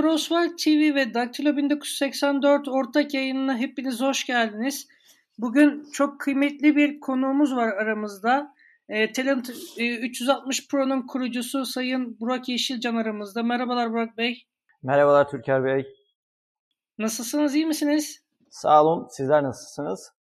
Sporosvar TV ve Daktilo 1984 ortak yayınına hepiniz hoş geldiniz. Bugün çok kıymetli bir konuğumuz var aramızda. E, Talent e, 360 Pro'nun kurucusu Sayın Burak Yeşilcan aramızda. Merhabalar Burak Bey. Merhabalar Türker Bey. Nasılsınız, iyi misiniz? Sağ olun, sizler nasılsınız?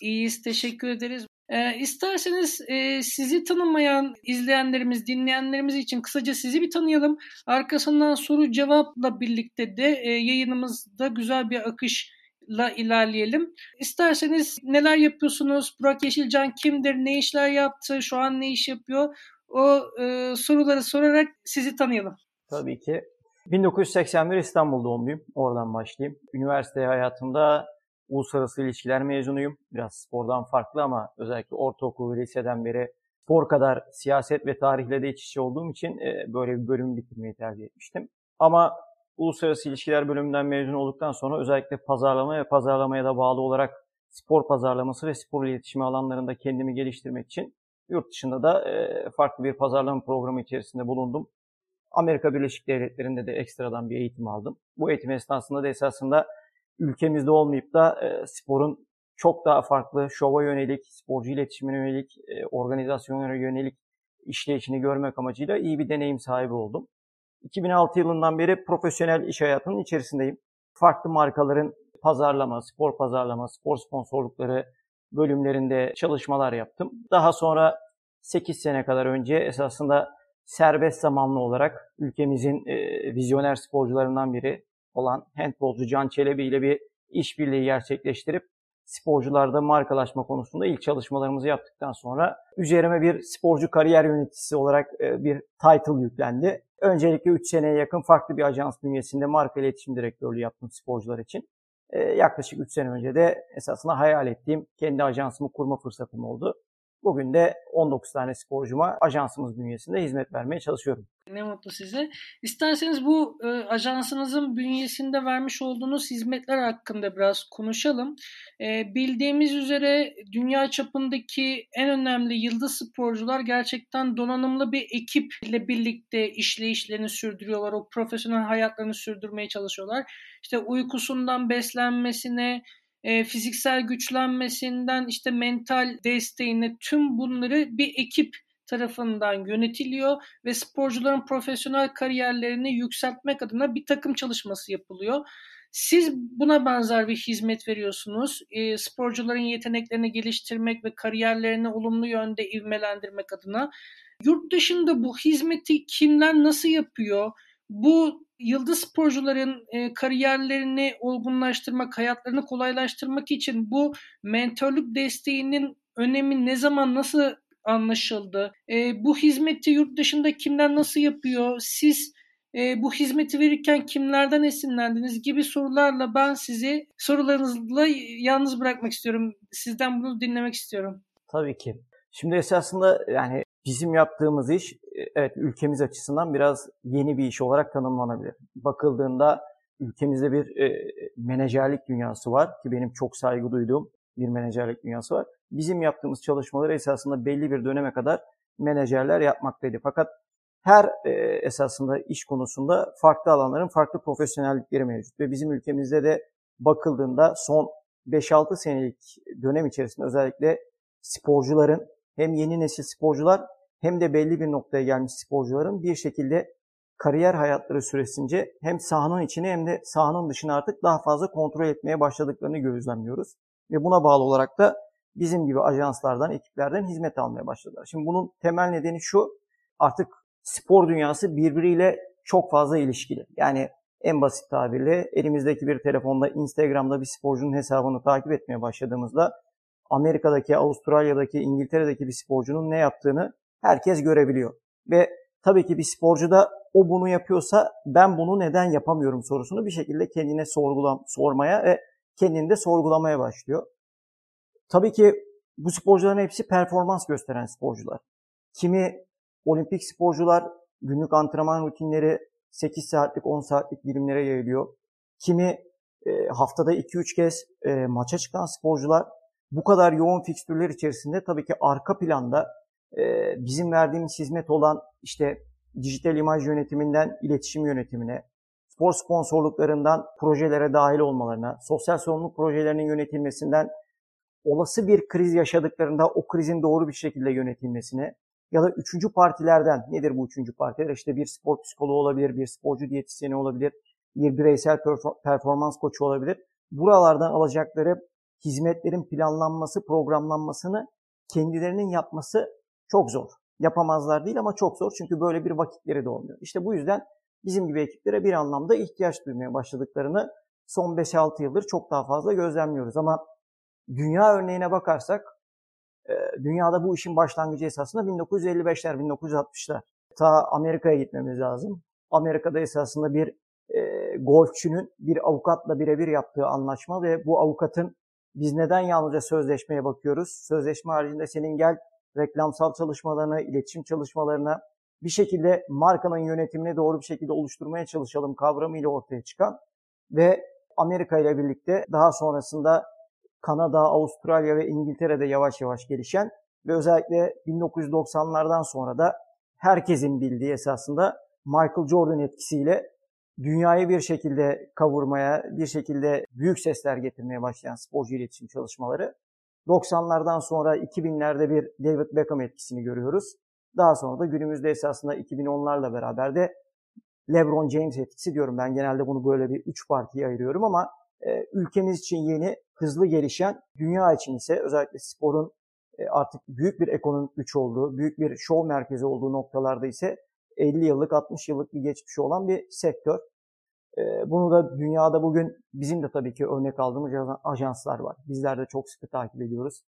İyiyiz, teşekkür ederiz. E, isterseniz e, sizi tanımayan izleyenlerimiz, dinleyenlerimiz için kısaca sizi bir tanıyalım. Arkasından soru cevapla birlikte de e, yayınımızda güzel bir akışla ilerleyelim. İsterseniz neler yapıyorsunuz? Burak Yeşilcan kimdir? Ne işler yaptı? Şu an ne iş yapıyor? O e, soruları sorarak sizi tanıyalım. Tabii ki. 1981 İstanbul doğumluyum. Oradan başlayayım. Üniversite hayatımda uluslararası ilişkiler mezunuyum. Biraz spordan farklı ama özellikle ortaokul ve liseden beri spor kadar siyaset ve tarihle de iç içe olduğum için e, böyle bir bölüm bitirmeyi tercih etmiştim. Ama uluslararası ilişkiler bölümünden mezun olduktan sonra özellikle pazarlama ve pazarlamaya da bağlı olarak spor pazarlaması ve spor iletişimi alanlarında kendimi geliştirmek için yurt dışında da e, farklı bir pazarlama programı içerisinde bulundum. Amerika Birleşik Devletleri'nde de ekstradan bir eğitim aldım. Bu eğitim esnasında da esasında ülkemizde olmayıp da e, sporun çok daha farklı şova yönelik, sporcu iletişimine yönelik, e, organizasyonlara yönelik işleyişini görmek amacıyla iyi bir deneyim sahibi oldum. 2006 yılından beri profesyonel iş hayatının içerisindeyim. Farklı markaların pazarlama, spor pazarlama, spor sponsorlukları bölümlerinde çalışmalar yaptım. Daha sonra 8 sene kadar önce esasında serbest zamanlı olarak ülkemizin e, vizyoner sporcularından biri olan handbolcu Can Çelebi ile bir işbirliği gerçekleştirip sporcularda markalaşma konusunda ilk çalışmalarımızı yaptıktan sonra üzerime bir sporcu kariyer yöneticisi olarak e, bir title yüklendi. Öncelikle 3 seneye yakın farklı bir ajans bünyesinde marka iletişim direktörlüğü yaptım sporcular için. E, yaklaşık 3 sene önce de esasında hayal ettiğim kendi ajansımı kurma fırsatım oldu. Bugün de 19 tane sporcuma ajansımız bünyesinde hizmet vermeye çalışıyorum. Ne mutlu size. İsterseniz bu e, ajansınızın bünyesinde vermiş olduğunuz hizmetler hakkında biraz konuşalım. E, bildiğimiz üzere dünya çapındaki en önemli yıldız sporcular gerçekten donanımlı bir ekip ile birlikte işleyişlerini sürdürüyorlar. O profesyonel hayatlarını sürdürmeye çalışıyorlar. İşte uykusundan beslenmesine, e, fiziksel güçlenmesinden işte mental desteğine tüm bunları bir ekip tarafından yönetiliyor ve sporcuların profesyonel kariyerlerini yükseltmek adına bir takım çalışması yapılıyor. Siz buna benzer bir hizmet veriyorsunuz. E, sporcuların yeteneklerini geliştirmek ve kariyerlerini olumlu yönde ivmelendirmek adına. Yurt dışında bu hizmeti kimler nasıl yapıyor? Bu yıldız sporcuların e, kariyerlerini olgunlaştırmak, hayatlarını kolaylaştırmak için bu mentorluk desteğinin önemi ne zaman nasıl anlaşıldı? E, bu hizmeti yurt dışında kimler nasıl yapıyor? Siz e, bu hizmeti verirken kimlerden esinlendiniz gibi sorularla ben sizi sorularınızla yalnız bırakmak istiyorum. Sizden bunu dinlemek istiyorum. Tabii ki. Şimdi esasında yani bizim yaptığımız iş evet ülkemiz açısından biraz yeni bir iş olarak tanımlanabilir. Bakıldığında ülkemizde bir e, menajerlik dünyası var ki benim çok saygı duyduğum bir menajerlik dünyası var. Bizim yaptığımız çalışmaları esasında belli bir döneme kadar menajerler yapmaktaydı. Fakat her e, esasında iş konusunda farklı alanların farklı profesyonellikleri mevcut. Ve bizim ülkemizde de bakıldığında son 5-6 senelik dönem içerisinde özellikle sporcuların hem yeni nesil sporcular hem de belli bir noktaya gelmiş sporcuların bir şekilde kariyer hayatları süresince hem sahanın içini hem de sahanın dışını artık daha fazla kontrol etmeye başladıklarını gözlemliyoruz. Ve buna bağlı olarak da bizim gibi ajanslardan, ekiplerden hizmet almaya başladılar. Şimdi bunun temel nedeni şu, artık spor dünyası birbiriyle çok fazla ilişkili. Yani en basit tabirle elimizdeki bir telefonda Instagram'da bir sporcunun hesabını takip etmeye başladığımızda Amerika'daki, Avustralya'daki, İngiltere'deki bir sporcunun ne yaptığını herkes görebiliyor. Ve tabii ki bir sporcu da o bunu yapıyorsa ben bunu neden yapamıyorum sorusunu bir şekilde kendine sorgulam sormaya ve kendini de sorgulamaya başlıyor. Tabii ki bu sporcuların hepsi performans gösteren sporcular. Kimi olimpik sporcular günlük antrenman rutinleri 8 saatlik 10 saatlik dilimlere yayılıyor. Kimi e, haftada 2-3 kez e, maça çıkan sporcular bu kadar yoğun fikstürler içerisinde tabii ki arka planda bizim verdiğimiz hizmet olan işte dijital imaj yönetiminden iletişim yönetimine, spor sponsorluklarından projelere dahil olmalarına, sosyal sorumluluk projelerinin yönetilmesinden olası bir kriz yaşadıklarında o krizin doğru bir şekilde yönetilmesine ya da üçüncü partilerden nedir bu üçüncü partiler? İşte bir spor psikoloğu olabilir, bir sporcu diyetisyeni olabilir, bir bireysel performans koçu olabilir. Buralardan alacakları hizmetlerin planlanması, programlanmasını kendilerinin yapması çok zor. Yapamazlar değil ama çok zor çünkü böyle bir vakitleri de olmuyor. İşte bu yüzden bizim gibi ekiplere bir anlamda ihtiyaç duymaya başladıklarını son 5-6 yıldır çok daha fazla gözlemliyoruz. Ama dünya örneğine bakarsak dünyada bu işin başlangıcı esasında 1955'ler, 1960'lar. Ta Amerika'ya gitmemiz lazım. Amerika'da esasında bir e, golfçünün bir avukatla birebir yaptığı anlaşma ve bu avukatın biz neden yalnızca sözleşmeye bakıyoruz? Sözleşme haricinde senin gel reklamsal çalışmalarına, iletişim çalışmalarına bir şekilde markanın yönetimini doğru bir şekilde oluşturmaya çalışalım kavramıyla ortaya çıkan ve Amerika ile birlikte daha sonrasında Kanada, Avustralya ve İngiltere'de yavaş yavaş gelişen ve özellikle 1990'lardan sonra da herkesin bildiği esasında Michael Jordan etkisiyle dünyayı bir şekilde kavurmaya, bir şekilde büyük sesler getirmeye başlayan sporcu iletişim çalışmaları 90'lardan sonra 2000'lerde bir David Beckham etkisini görüyoruz. Daha sonra da günümüzde esasında 2010'larla beraber de LeBron James etkisi diyorum. Ben genelde bunu böyle bir üç partiye ayırıyorum ama e, ülkemiz için yeni, hızlı gelişen, dünya için ise özellikle sporun e, artık büyük bir ekonomik güç olduğu, büyük bir şov merkezi olduğu noktalarda ise 50 yıllık, 60 yıllık bir geçmişi olan bir sektör. E, bunu da dünyada bugün bizim de tabii ki örnek aldığımız ajanslar var. Bizler de çok sıkı takip ediyoruz.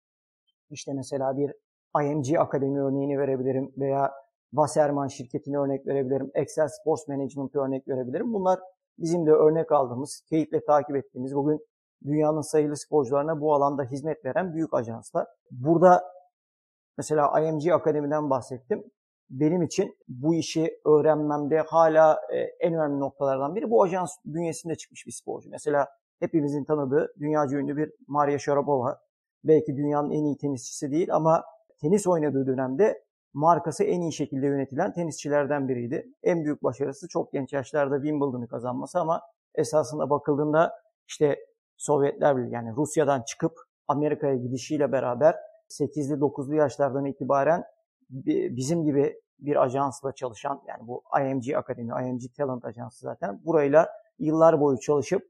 İşte mesela bir IMG Akademi örneğini verebilirim veya Wasserman şirketine örnek verebilirim. Excel Sports Management örnek verebilirim. Bunlar bizim de örnek aldığımız, keyifle takip ettiğimiz, bugün dünyanın sayılı sporcularına bu alanda hizmet veren büyük ajanslar. Burada mesela IMG Akademi'den bahsettim. Benim için bu işi öğrenmemde hala e, en önemli noktalardan biri bu ajans bünyesinde çıkmış bir sporcu. Mesela hepimizin tanıdığı dünyaca ünlü bir Maria Sharapova. Belki dünyanın en iyi tenisçisi değil ama tenis oynadığı dönemde markası en iyi şekilde yönetilen tenisçilerden biriydi. En büyük başarısı çok genç yaşlarda Wimbledon'u kazanması ama esasında bakıldığında işte Sovyetler Birliği yani Rusya'dan çıkıp Amerika'ya gidişiyle beraber 8'li 9'lu yaşlardan itibaren bizim gibi bir ajansla çalışan yani bu IMG Akademi, IMG Talent Ajansı zaten burayla yıllar boyu çalışıp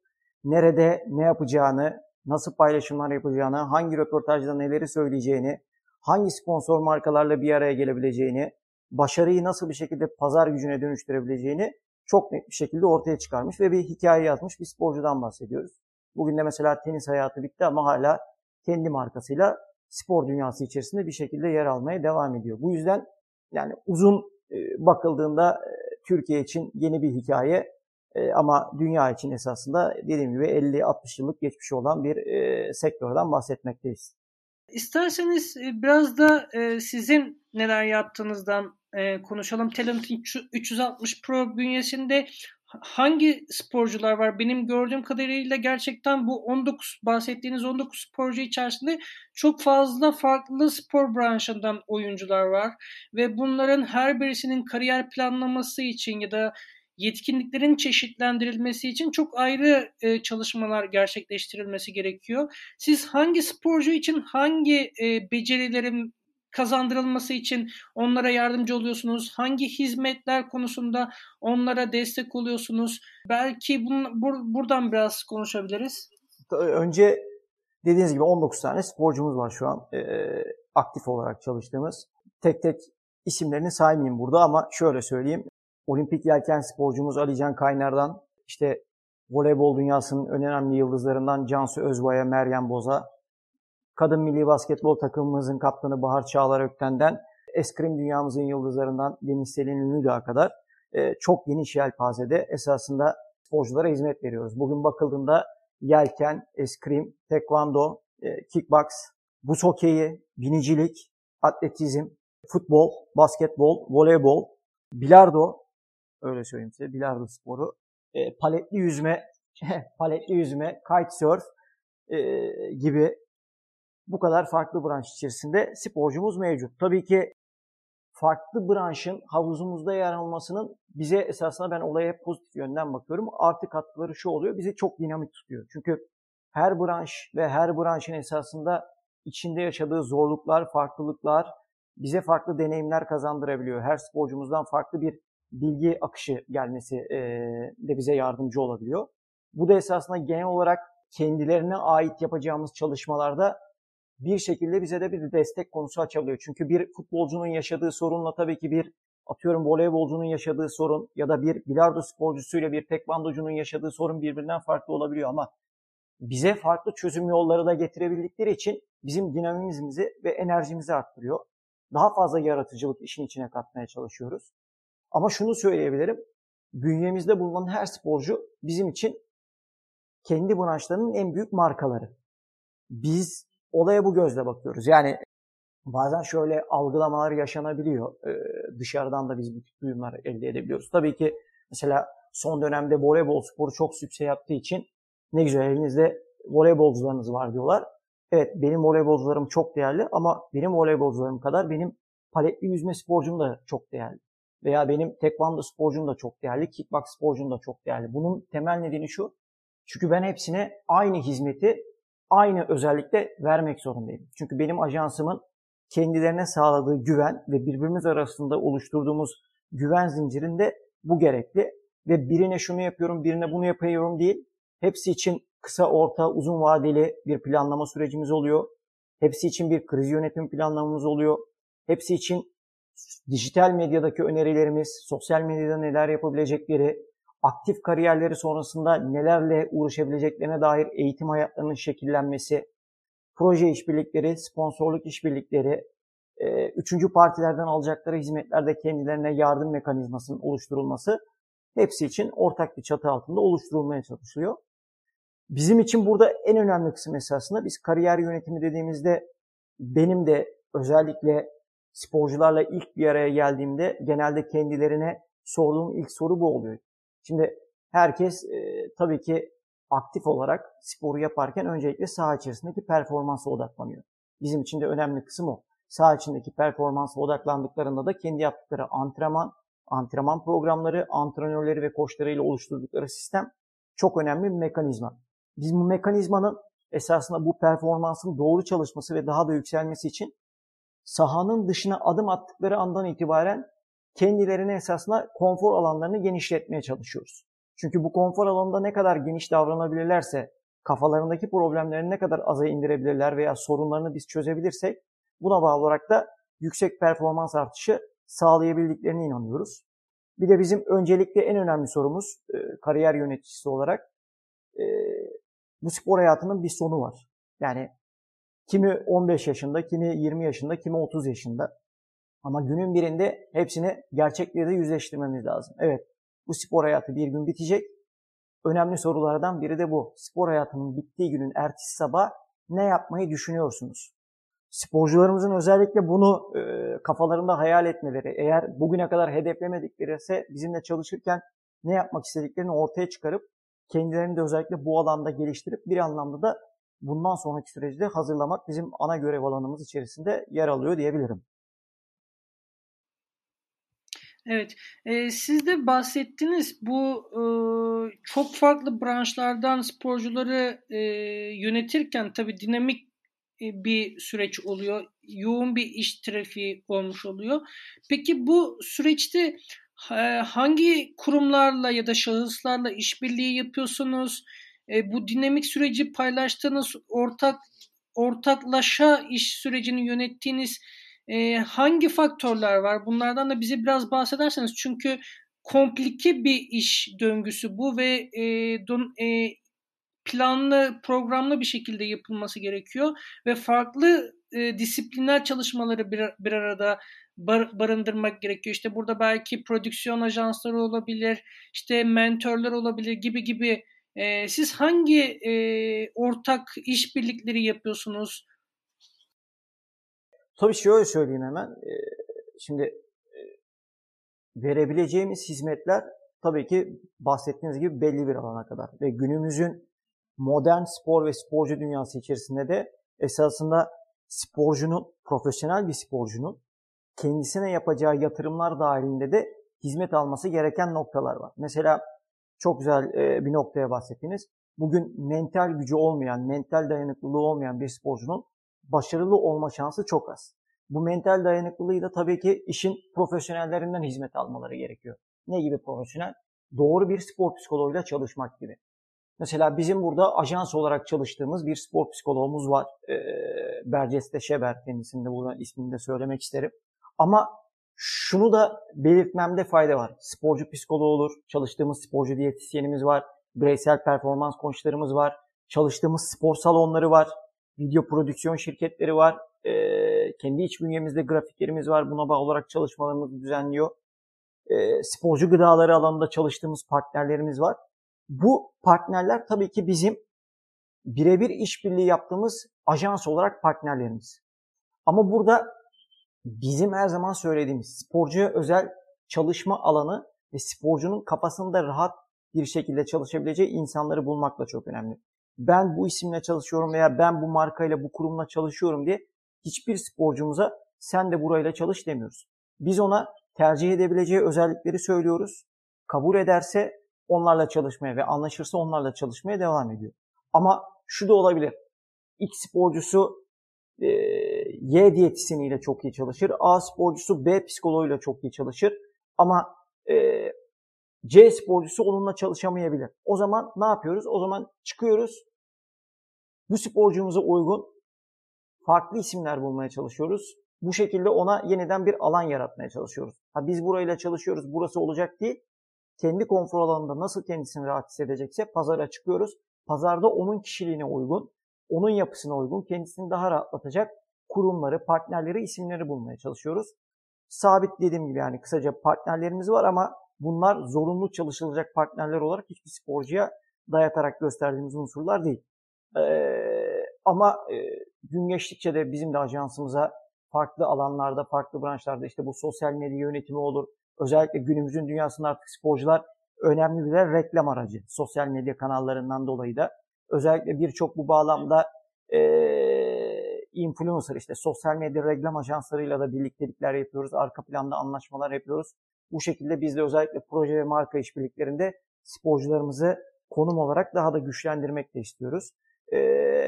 nerede ne yapacağını, nasıl paylaşımlar yapacağını, hangi röportajda neleri söyleyeceğini, hangi sponsor markalarla bir araya gelebileceğini, başarıyı nasıl bir şekilde pazar gücüne dönüştürebileceğini çok net bir şekilde ortaya çıkarmış ve bir hikaye yazmış bir sporcudan bahsediyoruz. Bugün de mesela tenis hayatı bitti ama hala kendi markasıyla spor dünyası içerisinde bir şekilde yer almaya devam ediyor. Bu yüzden yani uzun e, bakıldığında e, Türkiye için yeni bir hikaye e, ama dünya için esasında dediğim gibi 50-60 yıllık geçmişi olan bir sektörden bahsetmekteyiz. İsterseniz biraz da sizin neler yaptığınızdan konuşalım. Talent 360 Pro bünyesinde hangi sporcular var? Benim gördüğüm kadarıyla gerçekten bu 19 bahsettiğiniz 19 sporcu içerisinde çok fazla farklı spor branşından oyuncular var ve bunların her birisinin kariyer planlaması için ya da yetkinliklerin çeşitlendirilmesi için çok ayrı e, çalışmalar gerçekleştirilmesi gerekiyor. Siz hangi sporcu için hangi e, becerilerin kazandırılması için onlara yardımcı oluyorsunuz? Hangi hizmetler konusunda onlara destek oluyorsunuz? Belki bun, bur, buradan biraz konuşabiliriz. Önce dediğiniz gibi 19 tane sporcumuz var şu an e, aktif olarak çalıştığımız. Tek tek isimlerini saymayayım burada ama şöyle söyleyeyim. Olimpik yelken sporcumuz Alican Kaynar'dan işte voleybol dünyasının önemli yıldızlarından Cansu Özbay'a, Meryem Boz'a, kadın milli basketbol takımımızın kaptanı Bahar Çağlar Ökten'den eskrim dünyamızın yıldızlarından Deniz Selin Ünlüdağ'a kadar e, çok geniş yelpazede esasında sporculara hizmet veriyoruz. Bugün bakıldığında yelken, eskrim, tekvando, e, kickbox, buz hokeyi, binicilik, atletizm, futbol, basketbol, voleybol, bilardo, Öyle söyleyeyim size. Bilardo sporu. E, paletli yüzme, paletli yüzme, kitesurf e, gibi bu kadar farklı branş içerisinde sporcumuz mevcut. Tabii ki farklı branşın havuzumuzda yer almasının bize esasında ben olaya hep pozitif yönden bakıyorum. Artı katkıları şu oluyor, bizi çok dinamik tutuyor. Çünkü her branş ve her branşın esasında içinde yaşadığı zorluklar, farklılıklar bize farklı deneyimler kazandırabiliyor. Her sporcumuzdan farklı bir bilgi akışı gelmesi de bize yardımcı olabiliyor. Bu da esasında genel olarak kendilerine ait yapacağımız çalışmalarda bir şekilde bize de bir destek konusu açılıyor. Çünkü bir futbolcunun yaşadığı sorunla tabii ki bir atıyorum voleybolcunun yaşadığı sorun ya da bir bilardo sporcusuyla bir tekvandocunun yaşadığı sorun birbirinden farklı olabiliyor ama bize farklı çözüm yolları da getirebildikleri için bizim dinamizmimizi ve enerjimizi arttırıyor. Daha fazla yaratıcılık işin içine katmaya çalışıyoruz. Ama şunu söyleyebilirim. Bünyemizde bulunan her sporcu bizim için kendi branşlarının en büyük markaları. Biz olaya bu gözle bakıyoruz. Yani bazen şöyle algılamalar yaşanabiliyor. Ee, dışarıdan da biz tip duyumlar elde edebiliyoruz. Tabii ki mesela son dönemde voleybol sporu çok sükse yaptığı için ne güzel elinizde voleybolcularınız var diyorlar. Evet benim voleybolcularım çok değerli ama benim voleybolcularım kadar benim paletli yüzme sporcum da çok değerli. Veya benim tekvando sporcum da çok değerli, kickbox sporcum da çok değerli. Bunun temel nedeni şu. Çünkü ben hepsine aynı hizmeti aynı özellikle vermek zorundayım. Çünkü benim ajansımın kendilerine sağladığı güven ve birbirimiz arasında oluşturduğumuz güven zincirinde bu gerekli. Ve birine şunu yapıyorum, birine bunu yapıyorum değil. Hepsi için kısa, orta, uzun vadeli bir planlama sürecimiz oluyor. Hepsi için bir kriz yönetim planlamamız oluyor. Hepsi için dijital medyadaki önerilerimiz, sosyal medyada neler yapabilecekleri, aktif kariyerleri sonrasında nelerle uğraşabileceklerine dair eğitim hayatlarının şekillenmesi, proje işbirlikleri, sponsorluk işbirlikleri, e, üçüncü partilerden alacakları hizmetlerde kendilerine yardım mekanizmasının oluşturulması hepsi için ortak bir çatı altında oluşturulmaya çalışılıyor. Bizim için burada en önemli kısım esasında biz kariyer yönetimi dediğimizde benim de özellikle sporcularla ilk bir araya geldiğimde genelde kendilerine sorduğum ilk soru bu oluyor. Şimdi herkes e, tabii ki aktif olarak sporu yaparken öncelikle saha içerisindeki performansa odaklanıyor. Bizim için de önemli kısım o. Saha içindeki performansa odaklandıklarında da kendi yaptıkları antrenman, antrenman programları, antrenörleri ve koçlarıyla oluşturdukları sistem çok önemli bir mekanizma. Biz bu mekanizmanın esasında bu performansın doğru çalışması ve daha da yükselmesi için sahanın dışına adım attıkları andan itibaren kendilerine esasında konfor alanlarını genişletmeye çalışıyoruz. Çünkü bu konfor alanında ne kadar geniş davranabilirlerse, kafalarındaki problemlerini ne kadar aza indirebilirler veya sorunlarını biz çözebilirsek buna bağlı olarak da yüksek performans artışı sağlayabildiklerine inanıyoruz. Bir de bizim öncelikle en önemli sorumuz e, kariyer yöneticisi olarak e, bu spor hayatının bir sonu var. Yani kimi 15 yaşında, kimi 20 yaşında, kimi 30 yaşında. Ama günün birinde hepsini gerçekleri de yüzleştirmemiz lazım. Evet, bu spor hayatı bir gün bitecek. Önemli sorulardan biri de bu. Spor hayatının bittiği günün ertesi sabah ne yapmayı düşünüyorsunuz? Sporcularımızın özellikle bunu e, kafalarında hayal etmeleri, eğer bugüne kadar hedeflemedikleri ise bizimle çalışırken ne yapmak istediklerini ortaya çıkarıp kendilerini de özellikle bu alanda geliştirip bir anlamda da bundan sonraki süreçte hazırlamak bizim ana görev alanımız içerisinde yer alıyor diyebilirim. Evet, e, siz de bahsettiniz bu e, çok farklı branşlardan sporcuları e, yönetirken tabii dinamik bir süreç oluyor. Yoğun bir iş trafiği olmuş oluyor. Peki bu süreçte hangi kurumlarla ya da şahıslarla işbirliği yapıyorsunuz? Bu dinamik süreci paylaştığınız ortak ortaklaşa iş sürecini yönettiğiniz e, hangi faktörler var? Bunlardan da bize biraz bahsederseniz çünkü komplike bir iş döngüsü bu ve e, don, e, planlı, programlı bir şekilde yapılması gerekiyor ve farklı e, disiplinler çalışmaları bir, bir arada bar, barındırmak gerekiyor. İşte burada belki prodüksiyon ajansları olabilir, işte mentörler olabilir gibi gibi. E, siz hangi e, ortak işbirlikleri yapıyorsunuz? Tabii şöyle söyleyeyim hemen. E, şimdi e, verebileceğimiz hizmetler tabii ki bahsettiğiniz gibi belli bir alana kadar. Ve günümüzün modern spor ve sporcu dünyası içerisinde de esasında sporcunun, profesyonel bir sporcunun kendisine yapacağı yatırımlar dahilinde de hizmet alması gereken noktalar var. Mesela çok güzel bir noktaya bahsettiniz. Bugün mental gücü olmayan, mental dayanıklılığı olmayan bir sporcunun başarılı olma şansı çok az. Bu mental dayanıklılığı da tabii ki işin profesyonellerinden hizmet almaları gerekiyor. Ne gibi profesyonel? Doğru bir spor psikoloğuyla çalışmak gibi. Mesela bizim burada ajans olarak çalıştığımız bir spor psikologumuz var. E, Berceste Şeber kendisinde buradan ismini de söylemek isterim. Ama şunu da belirtmemde fayda var. Sporcu psikoloğu olur, çalıştığımız sporcu diyetisyenimiz var, bireysel performans koçlarımız var, çalıştığımız spor salonları var, video prodüksiyon şirketleri var, e, kendi iç bünyemizde grafiklerimiz var, buna bağlı olarak çalışmalarımızı düzenliyor. E, sporcu gıdaları alanında çalıştığımız partnerlerimiz var. Bu partnerler tabii ki bizim birebir işbirliği yaptığımız ajans olarak partnerlerimiz. Ama burada bizim her zaman söylediğimiz sporcuya özel çalışma alanı ve sporcunun kafasında rahat bir şekilde çalışabileceği insanları bulmak da çok önemli. Ben bu isimle çalışıyorum veya ben bu markayla bu kurumla çalışıyorum diye hiçbir sporcumuza sen de burayla çalış demiyoruz. Biz ona tercih edebileceği özellikleri söylüyoruz. Kabul ederse onlarla çalışmaya ve anlaşırsa onlarla çalışmaya devam ediyor. Ama şu da olabilir. X sporcusu e, Y diyetisyeniyle çok iyi çalışır. A sporcusu B psikoloğuyla çok iyi çalışır. Ama e, C sporcusu onunla çalışamayabilir. O zaman ne yapıyoruz? O zaman çıkıyoruz. Bu sporcumuza uygun farklı isimler bulmaya çalışıyoruz. Bu şekilde ona yeniden bir alan yaratmaya çalışıyoruz. Ha biz burayla çalışıyoruz, burası olacak değil. Kendi konfor alanında nasıl kendisini rahat hissedecekse pazara çıkıyoruz. Pazarda onun kişiliğine uygun, onun yapısına uygun, kendisini daha rahatlatacak kurumları, partnerleri, isimleri bulmaya çalışıyoruz. Sabit dediğim gibi yani kısaca partnerlerimiz var ama bunlar zorunlu çalışılacak partnerler olarak hiçbir sporcuya dayatarak gösterdiğimiz unsurlar değil. Ee, ama e, gün geçtikçe de bizim de ajansımıza farklı alanlarda, farklı branşlarda işte bu sosyal medya yönetimi olur. Özellikle günümüzün dünyasında artık sporcular önemli bir reklam aracı. Sosyal medya kanallarından dolayı da. Özellikle birçok bu bağlamda e, influencer işte sosyal medya reklam ajanslarıyla da birliktelikler yapıyoruz. Arka planda anlaşmalar yapıyoruz. Bu şekilde biz de özellikle proje ve marka işbirliklerinde sporcularımızı konum olarak daha da güçlendirmek de istiyoruz. E,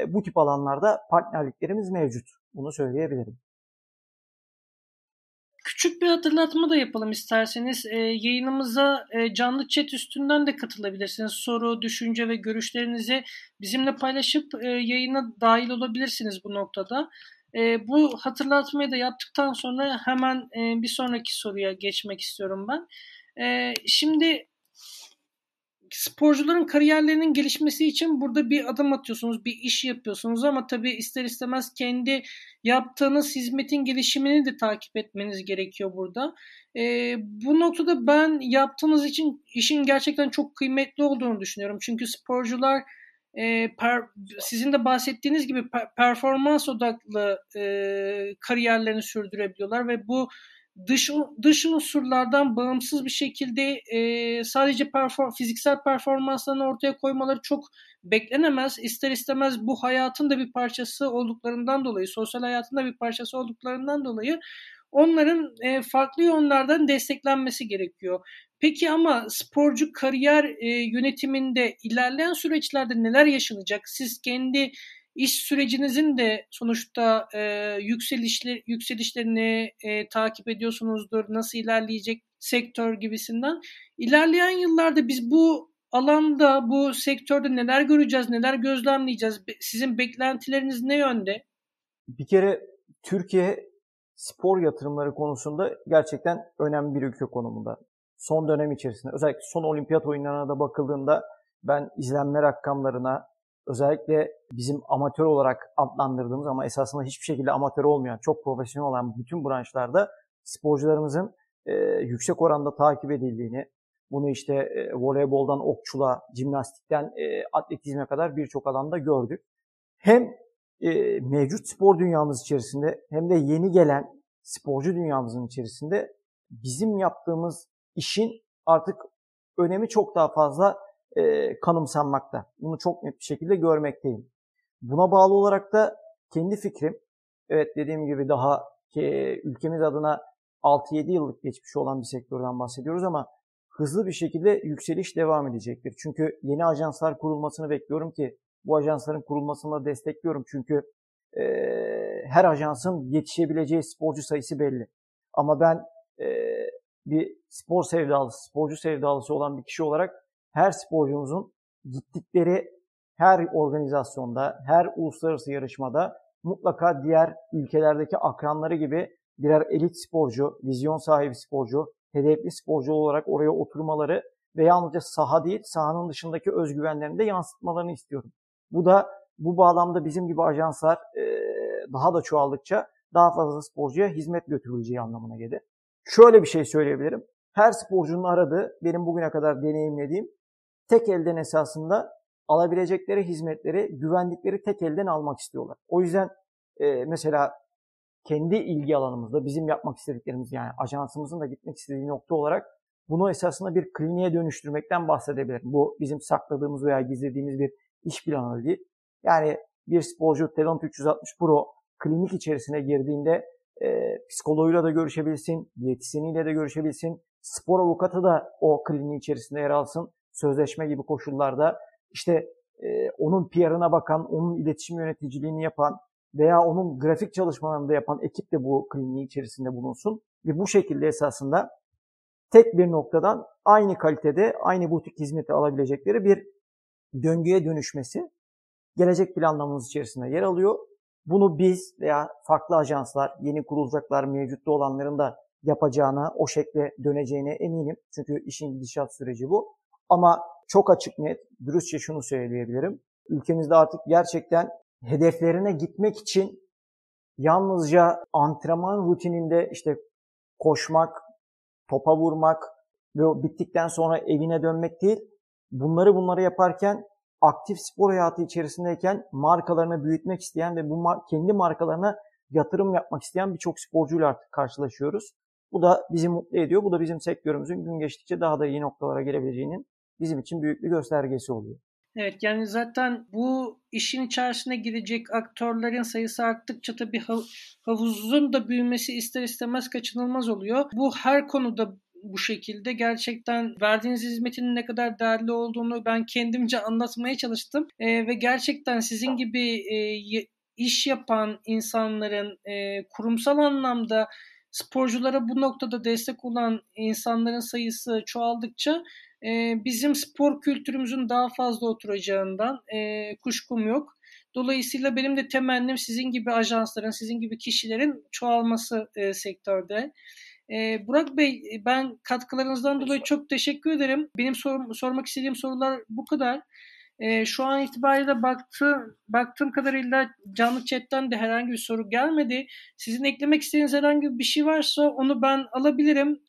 bu tip alanlarda partnerliklerimiz mevcut. Bunu söyleyebilirim. Küçük bir hatırlatma da yapalım isterseniz. E, yayınımıza e, canlı chat üstünden de katılabilirsiniz. Soru, düşünce ve görüşlerinizi bizimle paylaşıp e, yayına dahil olabilirsiniz bu noktada. E, bu hatırlatmayı da yaptıktan sonra hemen e, bir sonraki soruya geçmek istiyorum ben. E, şimdi sporcuların kariyerlerinin gelişmesi için burada bir adım atıyorsunuz, bir iş yapıyorsunuz ama tabii ister istemez kendi yaptığınız hizmetin gelişimini de takip etmeniz gerekiyor burada. E, bu noktada ben yaptığınız için işin gerçekten çok kıymetli olduğunu düşünüyorum. Çünkü sporcular e, per, sizin de bahsettiğiniz gibi per, performans odaklı e, kariyerlerini sürdürebiliyorlar ve bu dış dış unsurlardan bağımsız bir şekilde e, sadece perform, fiziksel performanslarını ortaya koymaları çok beklenemez. İster istemez bu hayatın da bir parçası olduklarından dolayı, sosyal hayatın da bir parçası olduklarından dolayı onların e, farklı yönlerden desteklenmesi gerekiyor. Peki ama sporcu kariyer e, yönetiminde ilerleyen süreçlerde neler yaşanacak? Siz kendi iş sürecinizin de sonuçta e, yükselişler, yükselişlerini e, takip ediyorsunuzdur. Nasıl ilerleyecek sektör gibisinden. İlerleyen yıllarda biz bu alanda, bu sektörde neler göreceğiz, neler gözlemleyeceğiz? Sizin beklentileriniz ne yönde? Bir kere Türkiye spor yatırımları konusunda gerçekten önemli bir ülke konumunda. Son dönem içerisinde özellikle son olimpiyat oyunlarına da bakıldığında ben izlenme rakamlarına özellikle bizim amatör olarak adlandırdığımız ama esasında hiçbir şekilde amatör olmayan, çok profesyonel olan bütün branşlarda sporcularımızın e, yüksek oranda takip edildiğini, bunu işte e, voleyboldan okçula, jimnastikten e, atletizme kadar birçok alanda gördük. Hem e, mevcut spor dünyamız içerisinde hem de yeni gelen sporcu dünyamızın içerisinde bizim yaptığımız işin artık önemi çok daha fazla e, kanımsanmakta. Bunu çok net bir şekilde görmekteyim. Buna bağlı olarak da kendi fikrim, evet dediğim gibi daha ki ülkemiz adına 6-7 yıllık geçmişi olan bir sektörden bahsediyoruz ama hızlı bir şekilde yükseliş devam edecektir. Çünkü yeni ajanslar kurulmasını bekliyorum ki bu ajansların kurulmasını destekliyorum. Çünkü e, her ajansın yetişebileceği sporcu sayısı belli. Ama ben e, bir spor sevdalısı, sporcu sevdalısı olan bir kişi olarak her sporcumuzun gittikleri her organizasyonda, her uluslararası yarışmada mutlaka diğer ülkelerdeki akranları gibi birer elit sporcu, vizyon sahibi sporcu, hedefli sporcu olarak oraya oturmaları ve yalnızca saha değil, sahanın dışındaki özgüvenlerini de yansıtmalarını istiyorum. Bu da bu bağlamda bizim gibi ajanslar daha da çoğaldıkça daha fazla sporcuya hizmet götürüleceği anlamına gelir. Şöyle bir şey söyleyebilirim. Her sporcunun aradığı, benim bugüne kadar deneyimlediğim tek elden esasında alabilecekleri hizmetleri, güvendikleri tek elden almak istiyorlar. O yüzden e, mesela kendi ilgi alanımızda bizim yapmak istediklerimiz yani ajansımızın da gitmek istediği nokta olarak bunu esasında bir kliniğe dönüştürmekten bahsedebilirim. Bu bizim sakladığımız veya gizlediğimiz bir iş planı değil. Yani bir sporcu Telon 360 Pro klinik içerisine girdiğinde e, psikoloğuyla da görüşebilsin, diyetisyeniyle de görüşebilsin, spor avukatı da o kliniğin içerisinde yer alsın, sözleşme gibi koşullarda işte e, onun PR'ına bakan, onun iletişim yöneticiliğini yapan veya onun grafik çalışmalarını da yapan ekip de bu kliniğin içerisinde bulunsun. Ve bu şekilde esasında tek bir noktadan aynı kalitede, aynı butik hizmeti alabilecekleri bir döngüye dönüşmesi gelecek planlamamız içerisinde yer alıyor. Bunu biz veya farklı ajanslar, yeni kurulacaklar, mevcutta olanların da yapacağına, o şekle döneceğine eminim. Çünkü işin gidişat süreci bu. Ama çok açık net, dürüstçe şunu söyleyebilirim. Ülkemizde artık gerçekten hedeflerine gitmek için yalnızca antrenman rutininde işte koşmak, topa vurmak ve bittikten sonra evine dönmek değil, bunları bunları yaparken aktif spor hayatı içerisindeyken markalarını büyütmek isteyen ve bu mar- kendi markalarına yatırım yapmak isteyen birçok sporcuyla artık karşılaşıyoruz. Bu da bizi mutlu ediyor. Bu da bizim sektörümüzün gün geçtikçe daha da iyi noktalara gelebileceğinin bizim için büyük bir göstergesi oluyor. Evet yani zaten bu işin içerisine girecek aktörlerin sayısı arttıkça tabii havuzun da büyümesi ister istemez kaçınılmaz oluyor. Bu her konuda bu şekilde gerçekten verdiğiniz hizmetin ne kadar değerli olduğunu ben kendimce anlatmaya çalıştım. E, ve gerçekten sizin gibi e, iş yapan insanların e, kurumsal anlamda sporculara bu noktada destek olan insanların sayısı çoğaldıkça e, bizim spor kültürümüzün daha fazla oturacağından e, kuşkum yok. Dolayısıyla benim de temennim sizin gibi ajansların, sizin gibi kişilerin çoğalması e, sektörde. E, Burak Bey ben katkılarınızdan dolayı çok teşekkür ederim. Benim sor, sormak istediğim sorular bu kadar. E, şu an itibariyle baktı, baktığım kadarıyla canlı chatten de herhangi bir soru gelmedi. Sizin eklemek istediğiniz herhangi bir şey varsa onu ben alabilirim.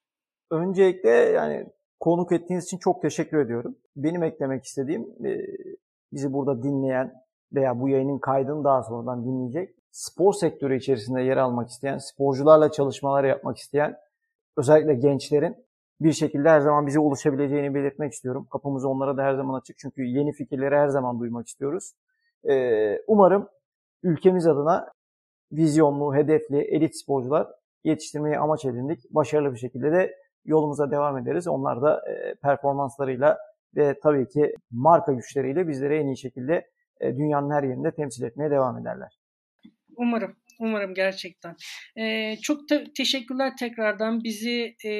Öncelikle yani konuk ettiğiniz için çok teşekkür ediyorum. Benim eklemek istediğim e, bizi burada dinleyen veya bu yayının kaydını daha sonradan dinleyecek spor sektörü içerisinde yer almak isteyen, sporcularla çalışmalar yapmak isteyen özellikle gençlerin bir şekilde her zaman bize ulaşabileceğini belirtmek istiyorum. Kapımız onlara da her zaman açık çünkü yeni fikirleri her zaman duymak istiyoruz. Ee, umarım ülkemiz adına vizyonlu, hedefli, elit sporcular yetiştirmeyi amaç edindik. Başarılı bir şekilde de yolumuza devam ederiz. Onlar da e, performanslarıyla ve tabii ki marka güçleriyle bizleri en iyi şekilde e, dünyanın her yerinde temsil etmeye devam ederler. Umarım. Umarım gerçekten. Ee, çok te- teşekkürler tekrardan. Bizi e,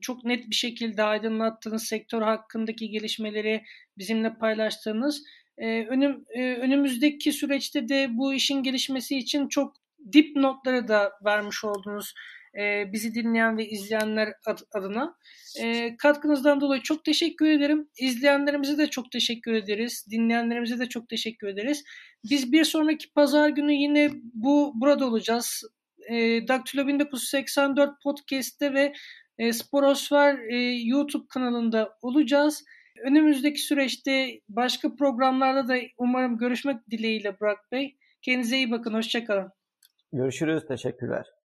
çok net bir şekilde aydınlattığınız sektör hakkındaki gelişmeleri bizimle paylaştığınız. Ee, önüm, e, önümüzdeki süreçte de bu işin gelişmesi için çok dip notları da vermiş oldunuz e, bizi dinleyen ve izleyenler adına. E, katkınızdan dolayı çok teşekkür ederim. İzleyenlerimize de çok teşekkür ederiz. Dinleyenlerimize de çok teşekkür ederiz. Biz bir sonraki pazar günü yine bu burada olacağız. E, Daktilo 1984 podcast'te ve e, Sporosfer e, YouTube kanalında olacağız. Önümüzdeki süreçte başka programlarda da umarım görüşmek dileğiyle Burak Bey. Kendinize iyi bakın. Hoşçakalın. Görüşürüz. Teşekkürler.